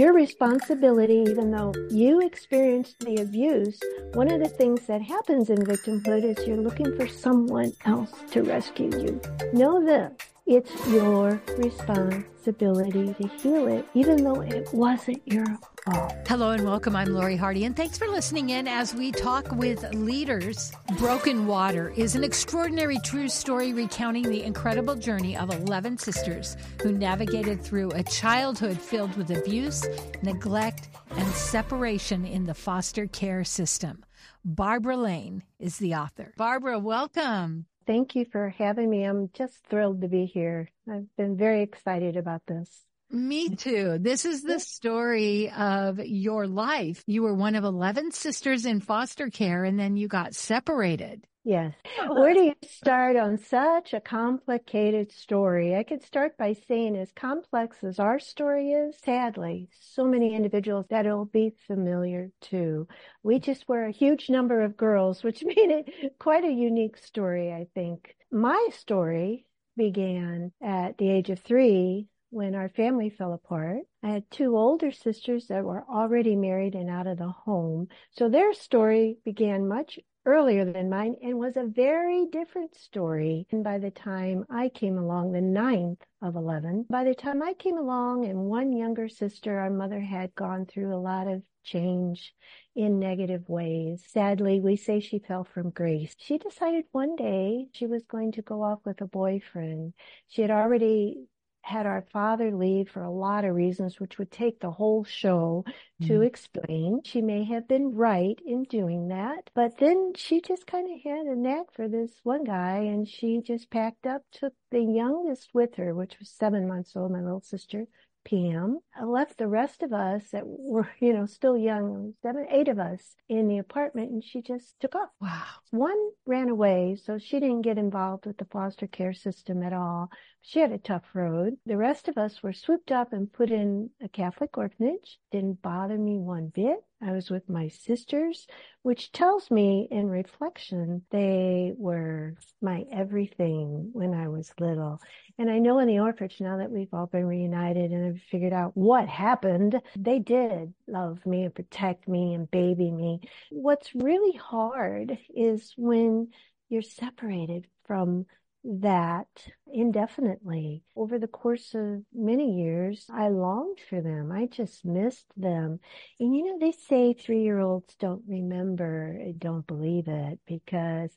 your responsibility, even though you experienced the abuse. One of the things that happens in victimhood is you're looking for someone else to rescue you. Know this. It's your responsibility to heal it, even though it wasn't your fault. Hello and welcome. I'm Lori Hardy, and thanks for listening in as we talk with leaders. Broken Water is an extraordinary true story recounting the incredible journey of 11 sisters who navigated through a childhood filled with abuse, neglect, and separation in the foster care system. Barbara Lane is the author. Barbara, welcome. Thank you for having me. I'm just thrilled to be here. I've been very excited about this. Me mm-hmm. too. This is the story of your life. You were one of 11 sisters in foster care and then you got separated. Yes. Oh, Where do you start on such a complicated story? I could start by saying as complex as our story is, sadly, so many individuals that it'll be familiar to. We just were a huge number of girls, which made it quite a unique story, I think. My story began at the age of three when our family fell apart. I had two older sisters that were already married and out of the home. So their story began much earlier than mine and was a very different story. And by the time I came along, the ninth of 11, by the time I came along and one younger sister, our mother had gone through a lot of change in negative ways. Sadly, we say she fell from grace. She decided one day she was going to go off with a boyfriend. She had already had our father leave for a lot of reasons, which would take the whole show mm-hmm. to explain. She may have been right in doing that, but then she just kind of had a knack for this one guy and she just packed up, took the youngest with her, which was seven months old, my little sister, p.m. I left the rest of us that were, you know, still young, seven, eight of us in the apartment and she just took off. Wow. One ran away, so she didn't get involved with the foster care system at all. She had a tough road. The rest of us were swooped up and put in a Catholic orphanage. Didn't bother me one bit. I was with my sisters, which tells me in reflection, they were my everything when I was little. And I know in the orphanage, now that we've all been reunited and have figured out what happened, they did love me and protect me and baby me. What's really hard is when you're separated from that indefinitely. Over the course of many years, I longed for them. I just missed them. And you know, they say three year olds don't remember, don't believe it because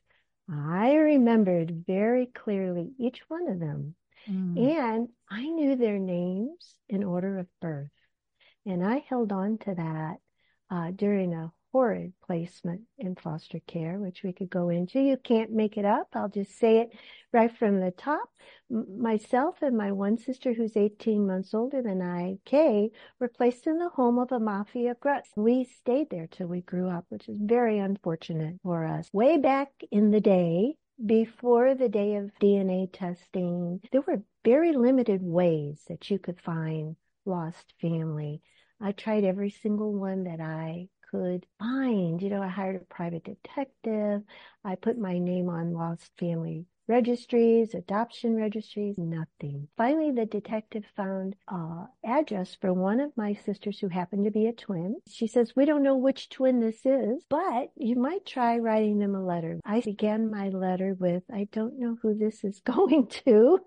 I remembered very clearly each one of them. Mm. And I knew their names in order of birth. And I held on to that uh, during a horrid placement in foster care, which we could go into. You can't make it up. I'll just say it right from the top. Myself and my one sister, who's 18 months older than I, Kay, were placed in the home of a mafia grunt. We stayed there till we grew up, which is very unfortunate for us. Way back in the day, before the day of DNA testing, there were very limited ways that you could find lost family. I tried every single one that I could find. You know, I hired a private detective. I put my name on lost family registries, adoption registries, nothing. Finally, the detective found uh, address for one of my sisters who happened to be a twin. She says, we don't know which twin this is, but you might try writing them a letter. I began my letter with, I don't know who this is going to,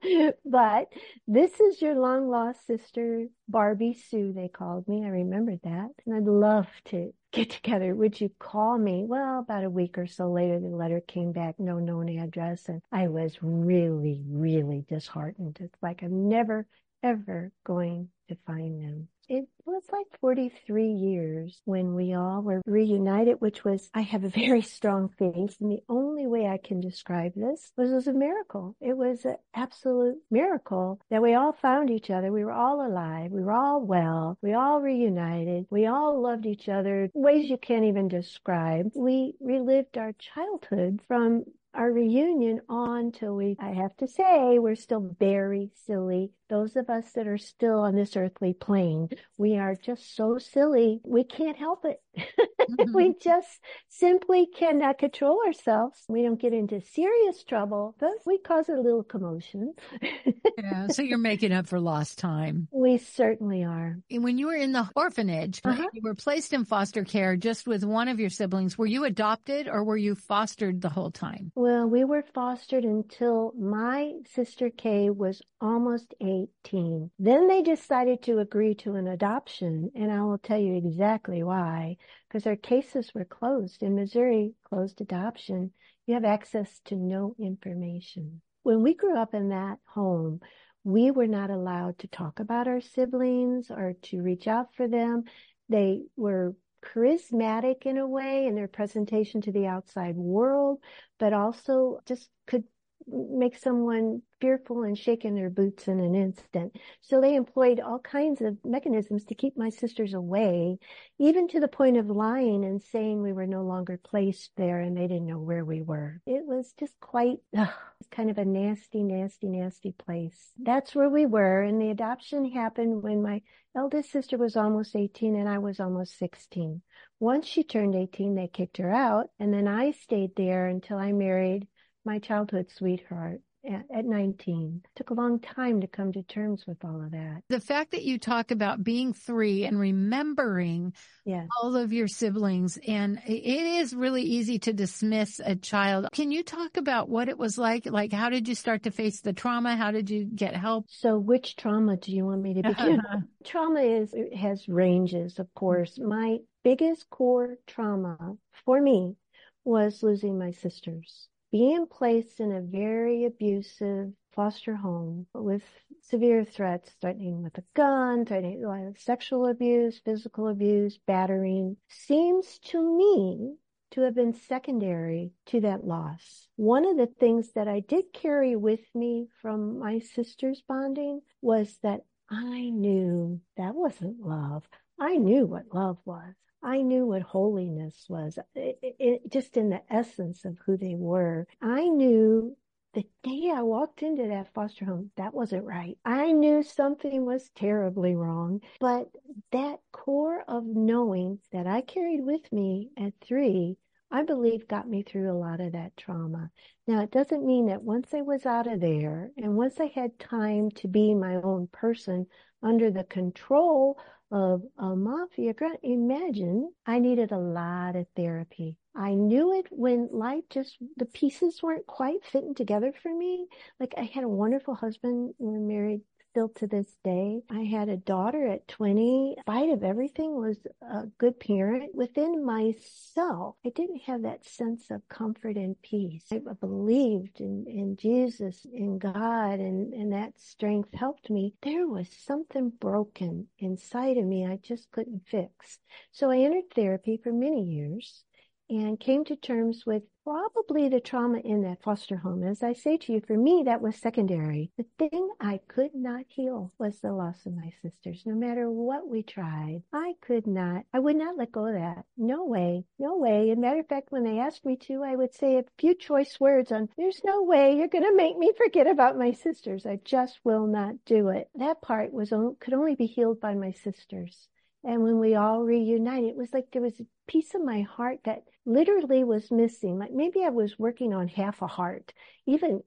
but this is your long lost sister, Barbie Sue, they called me. I remembered that. And I'd love to get together. Would you call me? Well, about a week or so later, the letter came back, no known address. And I was really, really disheartened. It's like I'm never, ever going to find them. It was like 43 years when we all were reunited, which was, I have a very strong faith. And the only way I can describe this was, it was a miracle. It was an absolute miracle that we all found each other. We were all alive. We were all well. We all reunited. We all loved each other ways you can't even describe. We relived our childhood from our reunion on till we, I have to say, we're still very silly. Those of us that are still on this earthly plane, we are just so silly. We can't help it. Mm-hmm. we just simply cannot control ourselves. We don't get into serious trouble, but we cause a little commotion. yeah. So you're making up for lost time. We certainly are. When you were in the orphanage, uh-huh. you were placed in foster care just with one of your siblings. Were you adopted or were you fostered the whole time? Well, we were fostered until my sister Kay was almost 18. Then they decided to agree to an adoption, and I will tell you exactly why. Because our cases were closed. In Missouri, closed adoption, you have access to no information. When we grew up in that home, we were not allowed to talk about our siblings or to reach out for them. They were charismatic in a way in their presentation to the outside world, but also just could make someone fearful and shake in their boots in an instant. So they employed all kinds of mechanisms to keep my sisters away, even to the point of lying and saying we were no longer placed there and they didn't know where we were. It was just quite ugh, kind of a nasty, nasty, nasty place. That's where we were. And the adoption happened when my eldest sister was almost 18 and I was almost 16. Once she turned 18, they kicked her out. And then I stayed there until I married my childhood sweetheart at 19. It took a long time to come to terms with all of that. The fact that you talk about being three and remembering yes. all of your siblings, and it is really easy to dismiss a child. Can you talk about what it was like? Like, how did you start to face the trauma? How did you get help? So, which trauma do you want me to begin? trauma is has ranges, of course. My biggest core trauma for me was losing my sisters being placed in a very abusive foster home with severe threats, threatening with a gun, threatening with sexual abuse, physical abuse, battering, seems to me to have been secondary to that loss. One of the things that I did carry with me from my sister's bonding was that I knew that wasn't love. I knew what love was. I knew what holiness was, it, it, just in the essence of who they were. I knew the day I walked into that foster home, that wasn't right. I knew something was terribly wrong, but that core of knowing that I carried with me at three, I believe got me through a lot of that trauma. Now, it doesn't mean that once I was out of there and once I had time to be my own person under the control of a mafia grant. Imagine I needed a lot of therapy. I knew it when life just, the pieces weren't quite fitting together for me. Like I had a wonderful husband. We were married still to this day. I had a daughter at 20. In spite of everything, was a good parent. Within myself, I didn't have that sense of comfort and peace. I believed in, in Jesus, in God, and, and that strength helped me. There was something broken inside of me I just couldn't fix. So I entered therapy for many years and came to terms with probably the trauma in that foster home. As I say to you, for me, that was secondary. The thing I could not heal was the loss of my sisters. No matter what we tried, I could not, I would not let go of that. No way, no way. As a matter of fact, when they asked me to, I would say a few choice words on, there's no way you're going to make me forget about my sisters. I just will not do it. That part was, could only be healed by my sisters. And when we all reunited, it was like there was a piece of my heart that literally was missing. Like maybe I was working on half a heart, even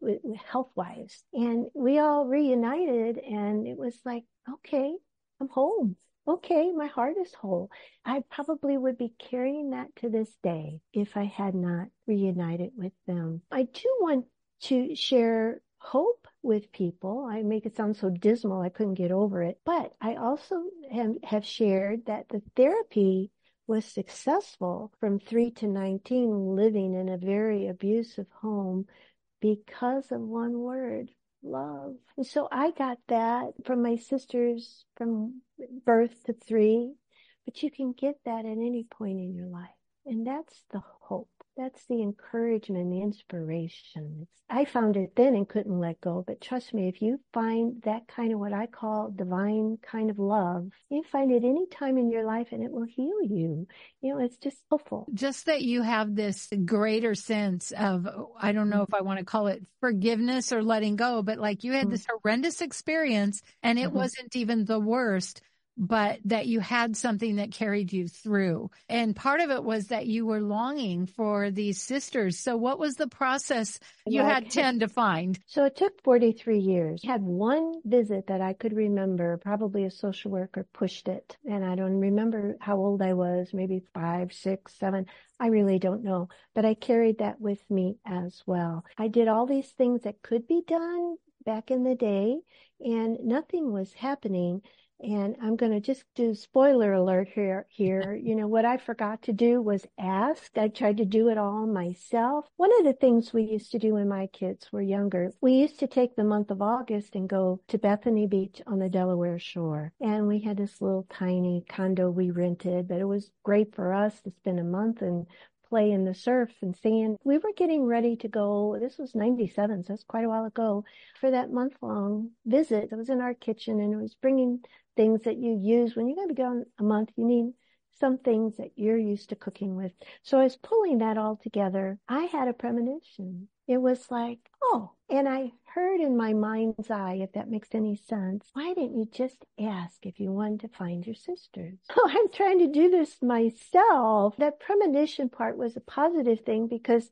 health wise. And we all reunited and it was like, okay, I'm home. Okay, my heart is whole. I probably would be carrying that to this day if I had not reunited with them. I do want to share hope with people. I make it sound so dismal I couldn't get over it. But I also have, have shared that the therapy was successful from 3 to 19 living in a very abusive home because of one word, love. And so I got that from my sisters from birth to three, but you can get that at any point in your life And that's the hope. That's the encouragement, the inspiration. It's, I found it then and couldn't let go. But trust me, if you find that kind of what I call divine kind of love, you find it any time in your life and it will heal you. You know, it's just helpful. Just that you have this greater sense of, I don't know if I want to call it forgiveness or letting go, but like you had mm-hmm. this horrendous experience and it mm-hmm. wasn't even the worst but that you had something that carried you through. And part of it was that you were longing for these sisters. So what was the process you had 10 to find? So it took 43 years. I had one visit that I could remember, probably a social worker pushed it. And I don't remember how old I was, maybe five, six, seven. I really don't know, but I carried that with me as well. I did all these things that could be done back in the day and nothing was happening. And I'm going to just do spoiler alert here, here. You know, what I forgot to do was ask. I tried to do it all myself. One of the things we used to do when my kids were younger, we used to take the month of August and go to Bethany Beach on the Delaware shore. And we had this little tiny condo we rented, but it was great for us to spend a month and play in the surf and sand. We were getting ready to go, this was 97, so that's quite a while ago, for that month long visit. It was in our kitchen and it was bringing things that you use when you're going to be gone a month. You need some things that you're used to cooking with. So I was pulling that all together. I had a premonition. It was like, oh, and I heard in my mind's eye, if that makes any sense, why didn't you just ask if you wanted to find your sisters? Oh, I'm trying to do this myself. That premonition part was a positive thing because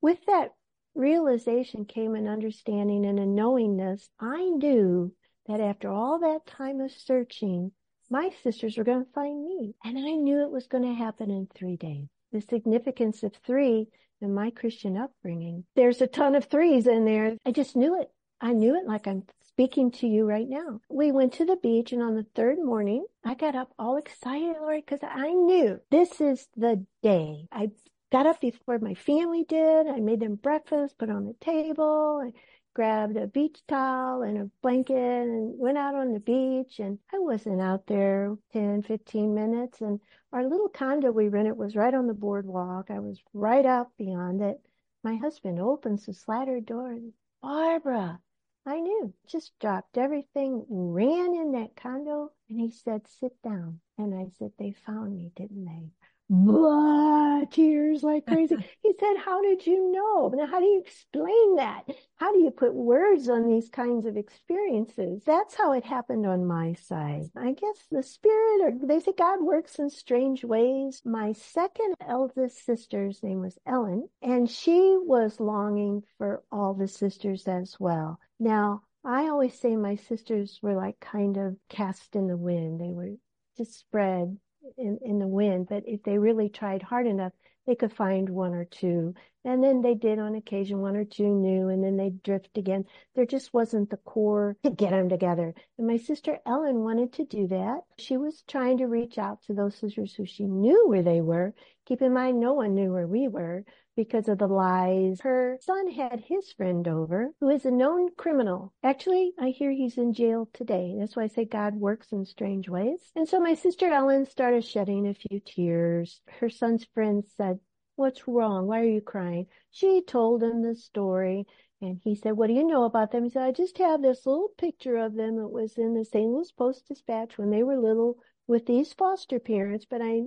with that realization came an understanding and a knowingness. I knew that after all that time of searching, my sisters were going to find me. And I knew it was going to happen in three days. The significance of three in my Christian upbringing. There's a ton of threes in there. I just knew it. I knew it like I'm speaking to you right now. We went to the beach and on the third morning, I got up all excited, Lori, because I knew this is the day. I got up before my family did. I made them breakfast, put on the table. I grabbed a beach towel and a blanket and went out on the beach. And I wasn't out there 10, 15 minutes. And our little condo we rented was right on the boardwalk. I was right out beyond it. My husband opens the slatted door and Barbara, I knew, just dropped everything, ran in that condo, and he said, sit down. And I said, they found me, didn't they? Blah, tears like crazy. he said, how did you know? Now, how do you explain that? How do you put words on these kinds of experiences? That's how it happened on my side. I guess the spirit, or they say God works in strange ways. My second eldest sister's name was Ellen, and she was longing for all the sisters as well. Now, I always say my sisters were like kind of cast in the wind. They were just spread in, in the wind, but if they really tried hard enough, they could find one or two. And then they did on occasion one or two new, and then they'd drift again. There just wasn't the core to get them together. And my sister Ellen wanted to do that. She was trying to reach out to those sisters who she knew where they were. Keep in mind, no one knew where we were because of the lies. Her son had his friend over who is a known criminal. Actually, I hear he's in jail today. That's why I say God works in strange ways. And so my sister Ellen started shedding a few tears. Her son's friend said, What's wrong? Why are you crying? She told him the story. And he said, What do you know about them? He said, I just have this little picture of them. It was in the St. Louis Post Dispatch when they were little with these foster parents, but I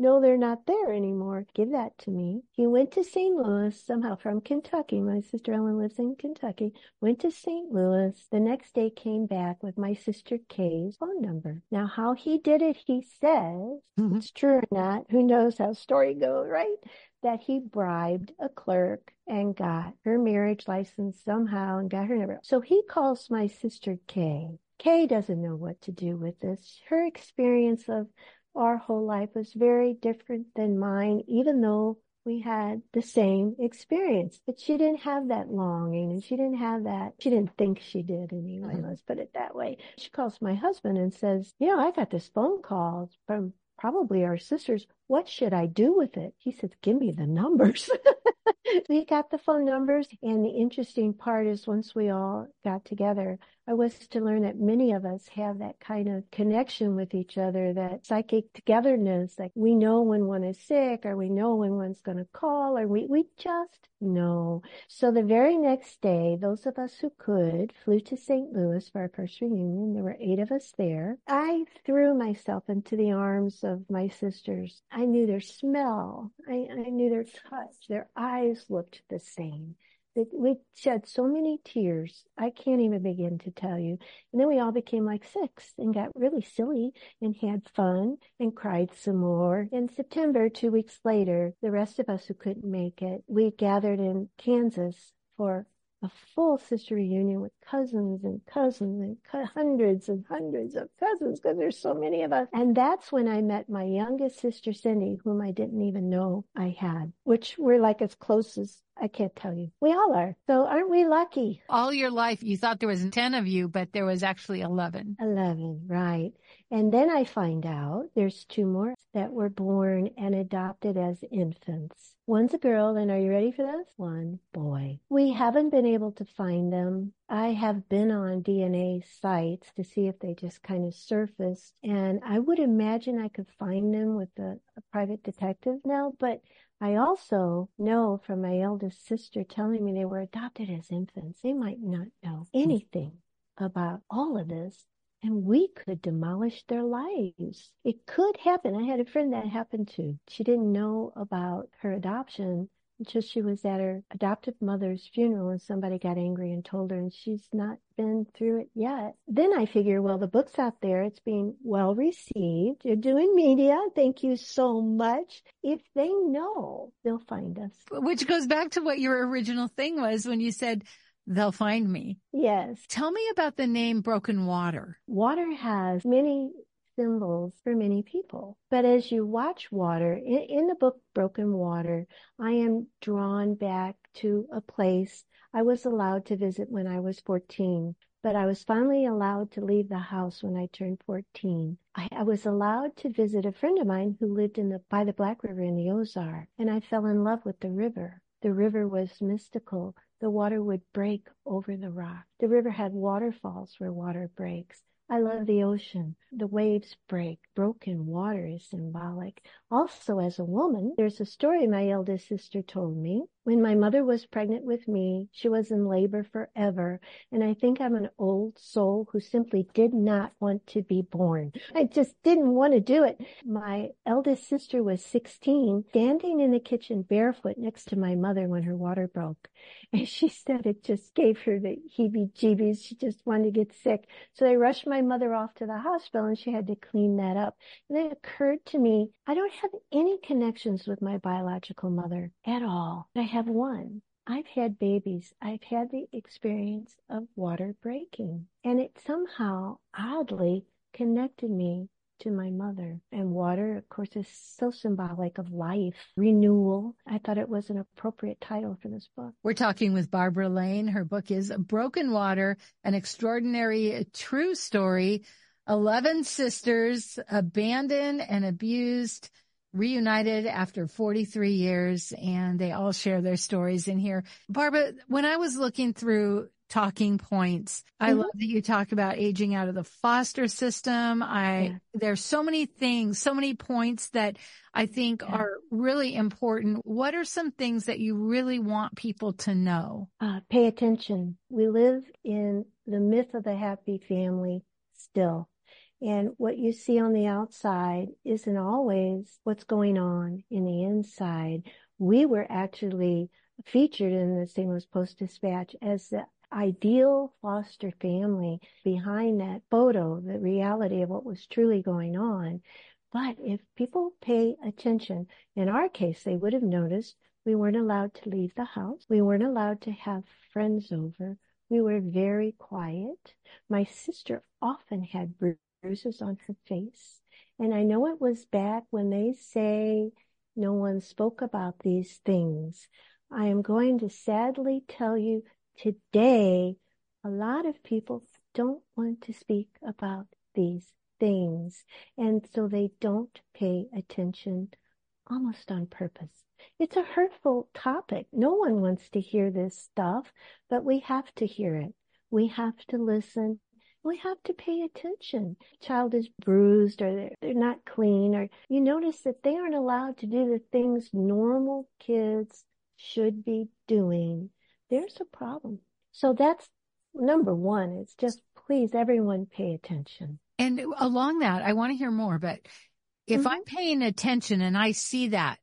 no, they're not there anymore. Give that to me. He went to St. Louis somehow from Kentucky. My sister Ellen lives in Kentucky. Went to St. Louis. The next day came back with my sister Kay's phone number. Now, how he did it, he says, mm-hmm. it's true or not. Who knows how story goes, right? That he bribed a clerk and got her marriage license somehow and got her number. So he calls my sister Kay. Kay doesn't know what to do with this. Her experience of our whole life was very different than mine, even though we had the same experience. But she didn't have that longing and she didn't have that. She didn't think she did anyway. Mm-hmm. Let's put it that way. She calls my husband and says, you know, I got this phone call from probably our sisters. What should I do with it? He says, give me the numbers. we got the phone numbers. And the interesting part is once we all got together, I was to learn that many of us have that kind of connection with each other, that psychic togetherness, like we know when one is sick or we know when one's going to call or we, we just know. So the very next day, those of us who could flew to St. Louis for our first reunion. There were eight of us there. I threw myself into the arms of my sisters. I knew their smell. I, I knew their touch. Their eyes looked the same we shed so many tears. I can't even begin to tell you. And then we all became like six and got really silly and had fun and cried some more. In September, two weeks later, the rest of us who couldn't make it, we gathered in Kansas for a full sister reunion with cousins and cousins and co- hundreds and hundreds of cousins because there's so many of us. And that's when I met my youngest sister, Cindy, whom I didn't even know I had, which we're like as close as I can't tell you. We all are. So aren't we lucky? All your life, you thought there was 10 of you, but there was actually 11. 11, right. And then I find out there's two more that were born and adopted as infants. One's a girl, and are you ready for this? One boy. We haven't been able to find them. I have been on DNA sites to see if they just kind of surfaced, and I would imagine I could find them with a, a private detective now, but I also know from my eldest sister telling me they were adopted as infants. They might not know hmm. anything about all of this and we could demolish their lives. It could happen. I had a friend that happened to. She didn't know about her adoption until she was at her adoptive mother's funeral and somebody got angry and told her and she's not been through it yet. Then I figure, well, the book's out there. It's being well received. You're doing media. Thank you so much. If they know, they'll find us. Which goes back to what your original thing was when you said, they'll find me. Yes. Tell me about the name Broken Water. Water has many symbols for many people. But as you watch water, in, in, the book Broken Water, I am drawn back to a place I was allowed to visit when I was 14. But I was finally allowed to leave the house when I turned 14. I, I was allowed to visit a friend of mine who lived in the by the Black River in the Ozark, and I fell in love with the river. The river was mystical. The water would break over the rock. The river had waterfalls where water breaks. I love the ocean. The waves break. Broken water is symbolic. Also, as a woman, there's a story my eldest sister told me. When my mother was pregnant with me, she was in labor forever. And I think I'm an old soul who simply did not want to be born. I just didn't want to do it. My eldest sister was 16, standing in the kitchen barefoot next to my mother when her water broke. And she said it just gave her the heebie jeebies. She just wanted to get sick. So they rushed my mother off to the hospital and she had to clean that up. And it occurred to me, I don't have any connections with my biological mother at all. I have one. I've had babies. I've had the experience of water breaking and it somehow oddly connected me to my mother. And water, of course, is so symbolic of life, renewal. I thought it was an appropriate title for this book. We're talking with Barbara Lane. Her book is Broken Water, an extraordinary true story. 11 sisters abandoned and abused reunited after 43 years and they all share their stories in here. Barbara, when I was looking through talking points. Mm-hmm. I love that you talk about aging out of the foster system. I, yeah. there's so many things, so many points that I think yeah. are really important. What are some things that you really want people to know? Uh, pay attention. We live in the myth of the happy family still. And what you see on the outside isn't always what's going on in the inside. We were actually featured in the St. Louis Post Dispatch as the ideal foster family behind that photo, the reality of what was truly going on. But if people pay attention, in our case, they would have noticed we weren't allowed to leave the house. We weren't allowed to have friends over. We were very quiet. My sister often had bruises on her face. And I know it was back when they say no one spoke about these things. I am going to sadly tell you today, a lot of people don't want to speak about these things. And so they don't pay attention almost on purpose. It's a hurtful topic. No one wants to hear this stuff, but we have to hear it. We have to listen. We have to pay attention. Child is bruised or they're, they're not clean or you notice that they aren't allowed to do the things normal kids should be doing. There's a problem. So that's number one. It's just please everyone pay attention. And along that, I want to hear more, but if mm-hmm. I'm paying attention and I see that,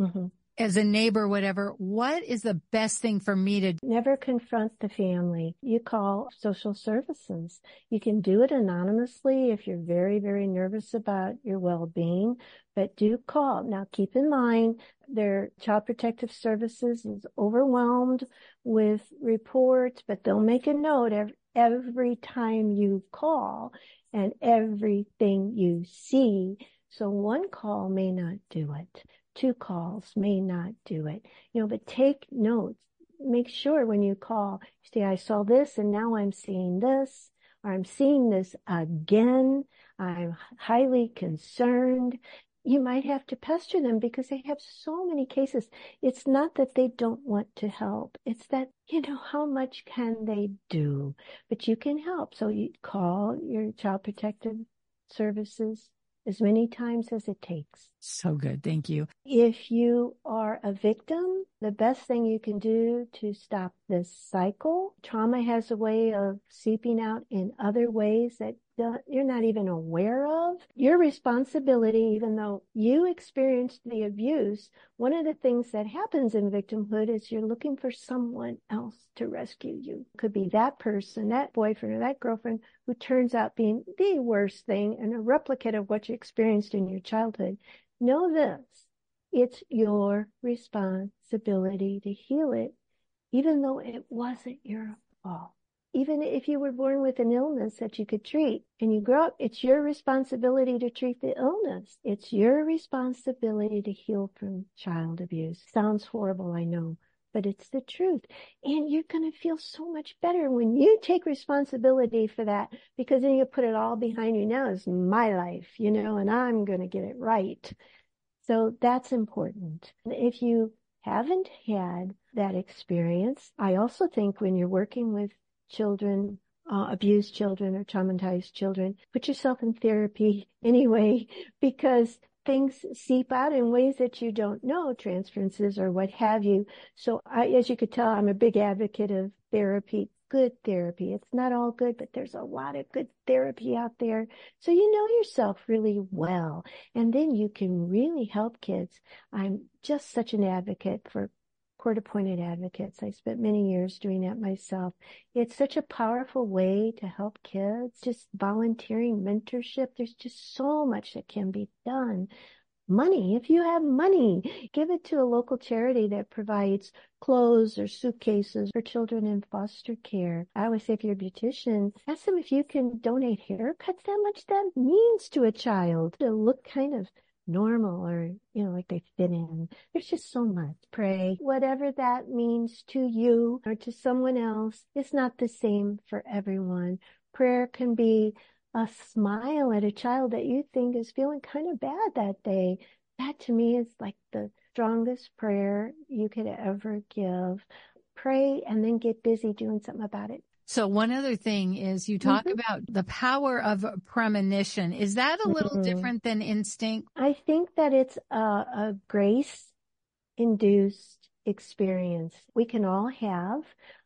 mm-hmm as a neighbor, whatever, what is the best thing for me to never confront the family? You call social services. You can do it anonymously if you're very, very nervous about your well-being, but do call. Now keep in mind their child protective services is overwhelmed with reports, but they'll make a note every, every time you call and everything you see. So one call may not do it two calls may not do it. You know, but take notes. Make sure when you call, say, I saw this and now I'm seeing this, or I'm seeing this again. I'm highly concerned. You might have to pester them because they have so many cases. It's not that they don't want to help. It's that, you know, how much can they do? But you can help. So you call your child protective services as many times as it takes. So good. Thank you. If you are a victim, the best thing you can do to stop this cycle, trauma has a way of seeping out in other ways that you're not even aware of. Your responsibility, even though you experienced the abuse, one of the things that happens in victimhood is you're looking for someone else to rescue you. Could be that person, that boyfriend or that girlfriend who turns out being the worst thing and a replicate of what you experienced in your childhood. Know this. It's your responsibility to heal it, even though it wasn't your fault. Even if you were born with an illness that you could treat and you grow up, it's your responsibility to treat the illness. It's your responsibility to heal from child abuse. Sounds horrible, I know, but it's the truth. And you're going to feel so much better when you take responsibility for that because then you put it all behind you. Now it's my life, you know, and I'm going to get it right. So that's important. If you haven't had that experience, I also think when you're working with children, uh, abused children or traumatized children, put yourself in therapy anyway, because things seep out in ways that you don't know, transferences or what have you. So I, as you could tell, I'm a big advocate of therapy, good therapy. It's not all good, but there's a lot of good therapy out there. So you know yourself really well. And then you can really help kids. I'm just such an advocate for court appointed advocates. I spent many years doing that myself. It's such a powerful way to help kids, just volunteering mentorship. There's just so much that can be done. Money, if you have money, give it to a local charity that provides clothes or suitcases for children in foster care. I always say if you're a beautician, ask them if you can donate haircuts, how much that means to a child to look kind of normal or, you know, like they fit in. There's just so much. Pray. Whatever that means to you or to someone else, it's not the same for everyone. Prayer can be a smile at a child that you think is feeling kind of bad that day. That to me is like the strongest prayer you could ever give. Pray and then get busy doing something about it. So one other thing is you talk mm-hmm. about the power of premonition. Is that a little mm-hmm. different than instinct? I think that it's a, a grace induced experience we can all have.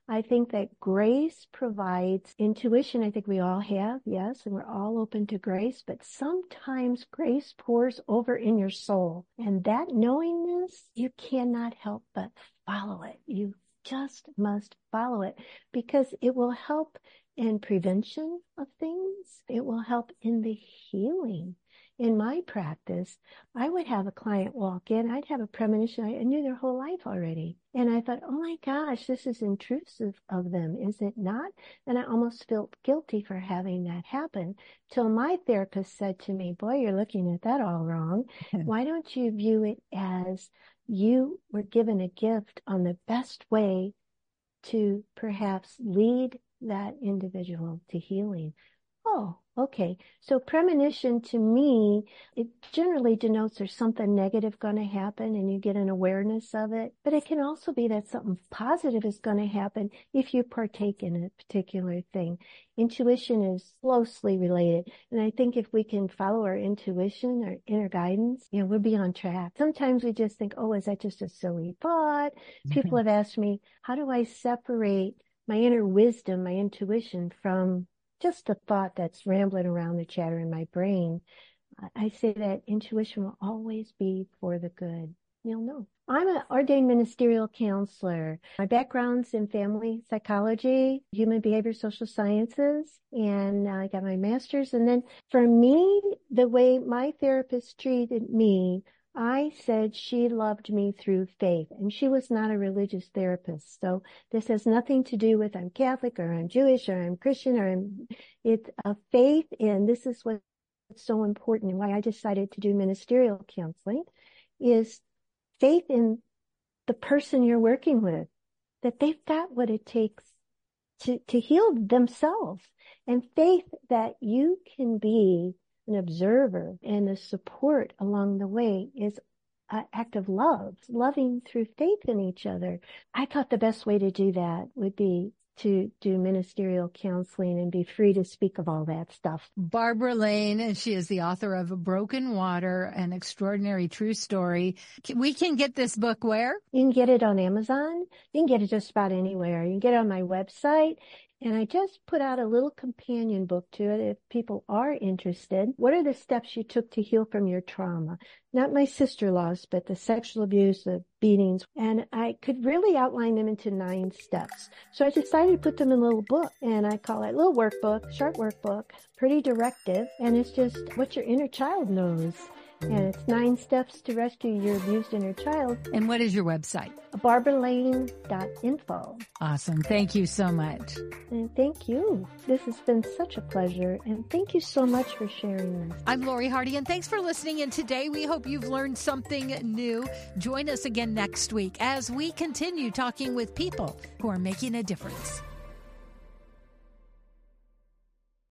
I think that grace provides intuition. I think we all have, yes, and we're all open to grace, but sometimes grace pours over in your soul. And that knowingness, you cannot help but follow it. You just must follow it because it will help in prevention of things. It will help in the healing. In my practice, I would have a client walk in, I'd have a premonition, I knew their whole life already. And I thought, oh my gosh, this is intrusive of them, is it not? And I almost felt guilty for having that happen till my therapist said to me, boy, you're looking at that all wrong. Why don't you view it as you were given a gift on the best way to perhaps lead that individual to healing. Oh, Okay, so premonition to me, it generally denotes there's something negative going to happen and you get an awareness of it. But it can also be that something positive is going to happen if you partake in a particular thing. Intuition is closely related. And I think if we can follow our intuition, our inner guidance, you know, we'll be on track. Sometimes we just think, oh, is that just a silly thought? People mm-hmm. have asked me, how do I separate my inner wisdom, my intuition from just a thought that's rambling around the chatter in my brain, I say that intuition will always be for the good. You'll know. I'm an ordained ministerial counselor. My background's in family psychology, human behavior, social sciences, and I got my master's. And then for me, the way my therapist treated me I said she loved me through faith and she was not a religious therapist. So this has nothing to do with I'm Catholic or I'm Jewish or I'm Christian or I'm, it's a faith in this is what's so important and why I decided to do ministerial counseling is faith in the person you're working with, that they've got what it takes to, to heal themselves and faith that you can be an observer and a support along the way is an act of love, loving through faith in each other. I thought the best way to do that would be to do ministerial counseling and be free to speak of all that stuff. Barbara Lane, and she is the author of Broken Water, an extraordinary true story. We can get this book where? You can get it on Amazon. You can get it just about anywhere. You can get it on my website. And I just put out a little companion book to it if people are interested. What are the steps you took to heal from your trauma? Not my sister-in-laws, but the sexual abuse, the beatings. And I could really outline them into nine steps. So I decided to put them in a little book and I call it little workbook, short workbook, pretty directive. And it's just what your inner child knows. And it's nine steps to rescue your abused inner child. And what is your website? barbaralane.info. Awesome. Thank you so much. And thank you. This has been such a pleasure. And thank you so much for sharing this. I'm Lori Hardy, and thanks for listening. And today we hope you've learned something new. Join us again next week as we continue talking with people who are making a difference.